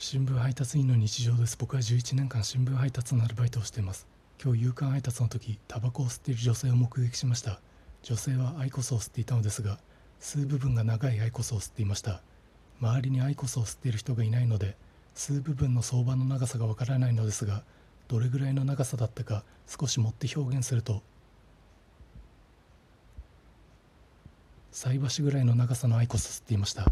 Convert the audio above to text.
新聞配達員の日常です。僕は11年間新聞配達のアルバイトをしています。今日夕刊配達の時タバコを吸っている女性を目撃しました。女性はアイコスを吸っていたのですが吸う部分が長いアイコスを吸っていました。周りにアイコスを吸っている人がいないので吸う部分の相場の長さがわからないのですがどれぐらいの長さだったか少し持って表現すると菜箸ぐらいの長さのアイコスを吸っていました。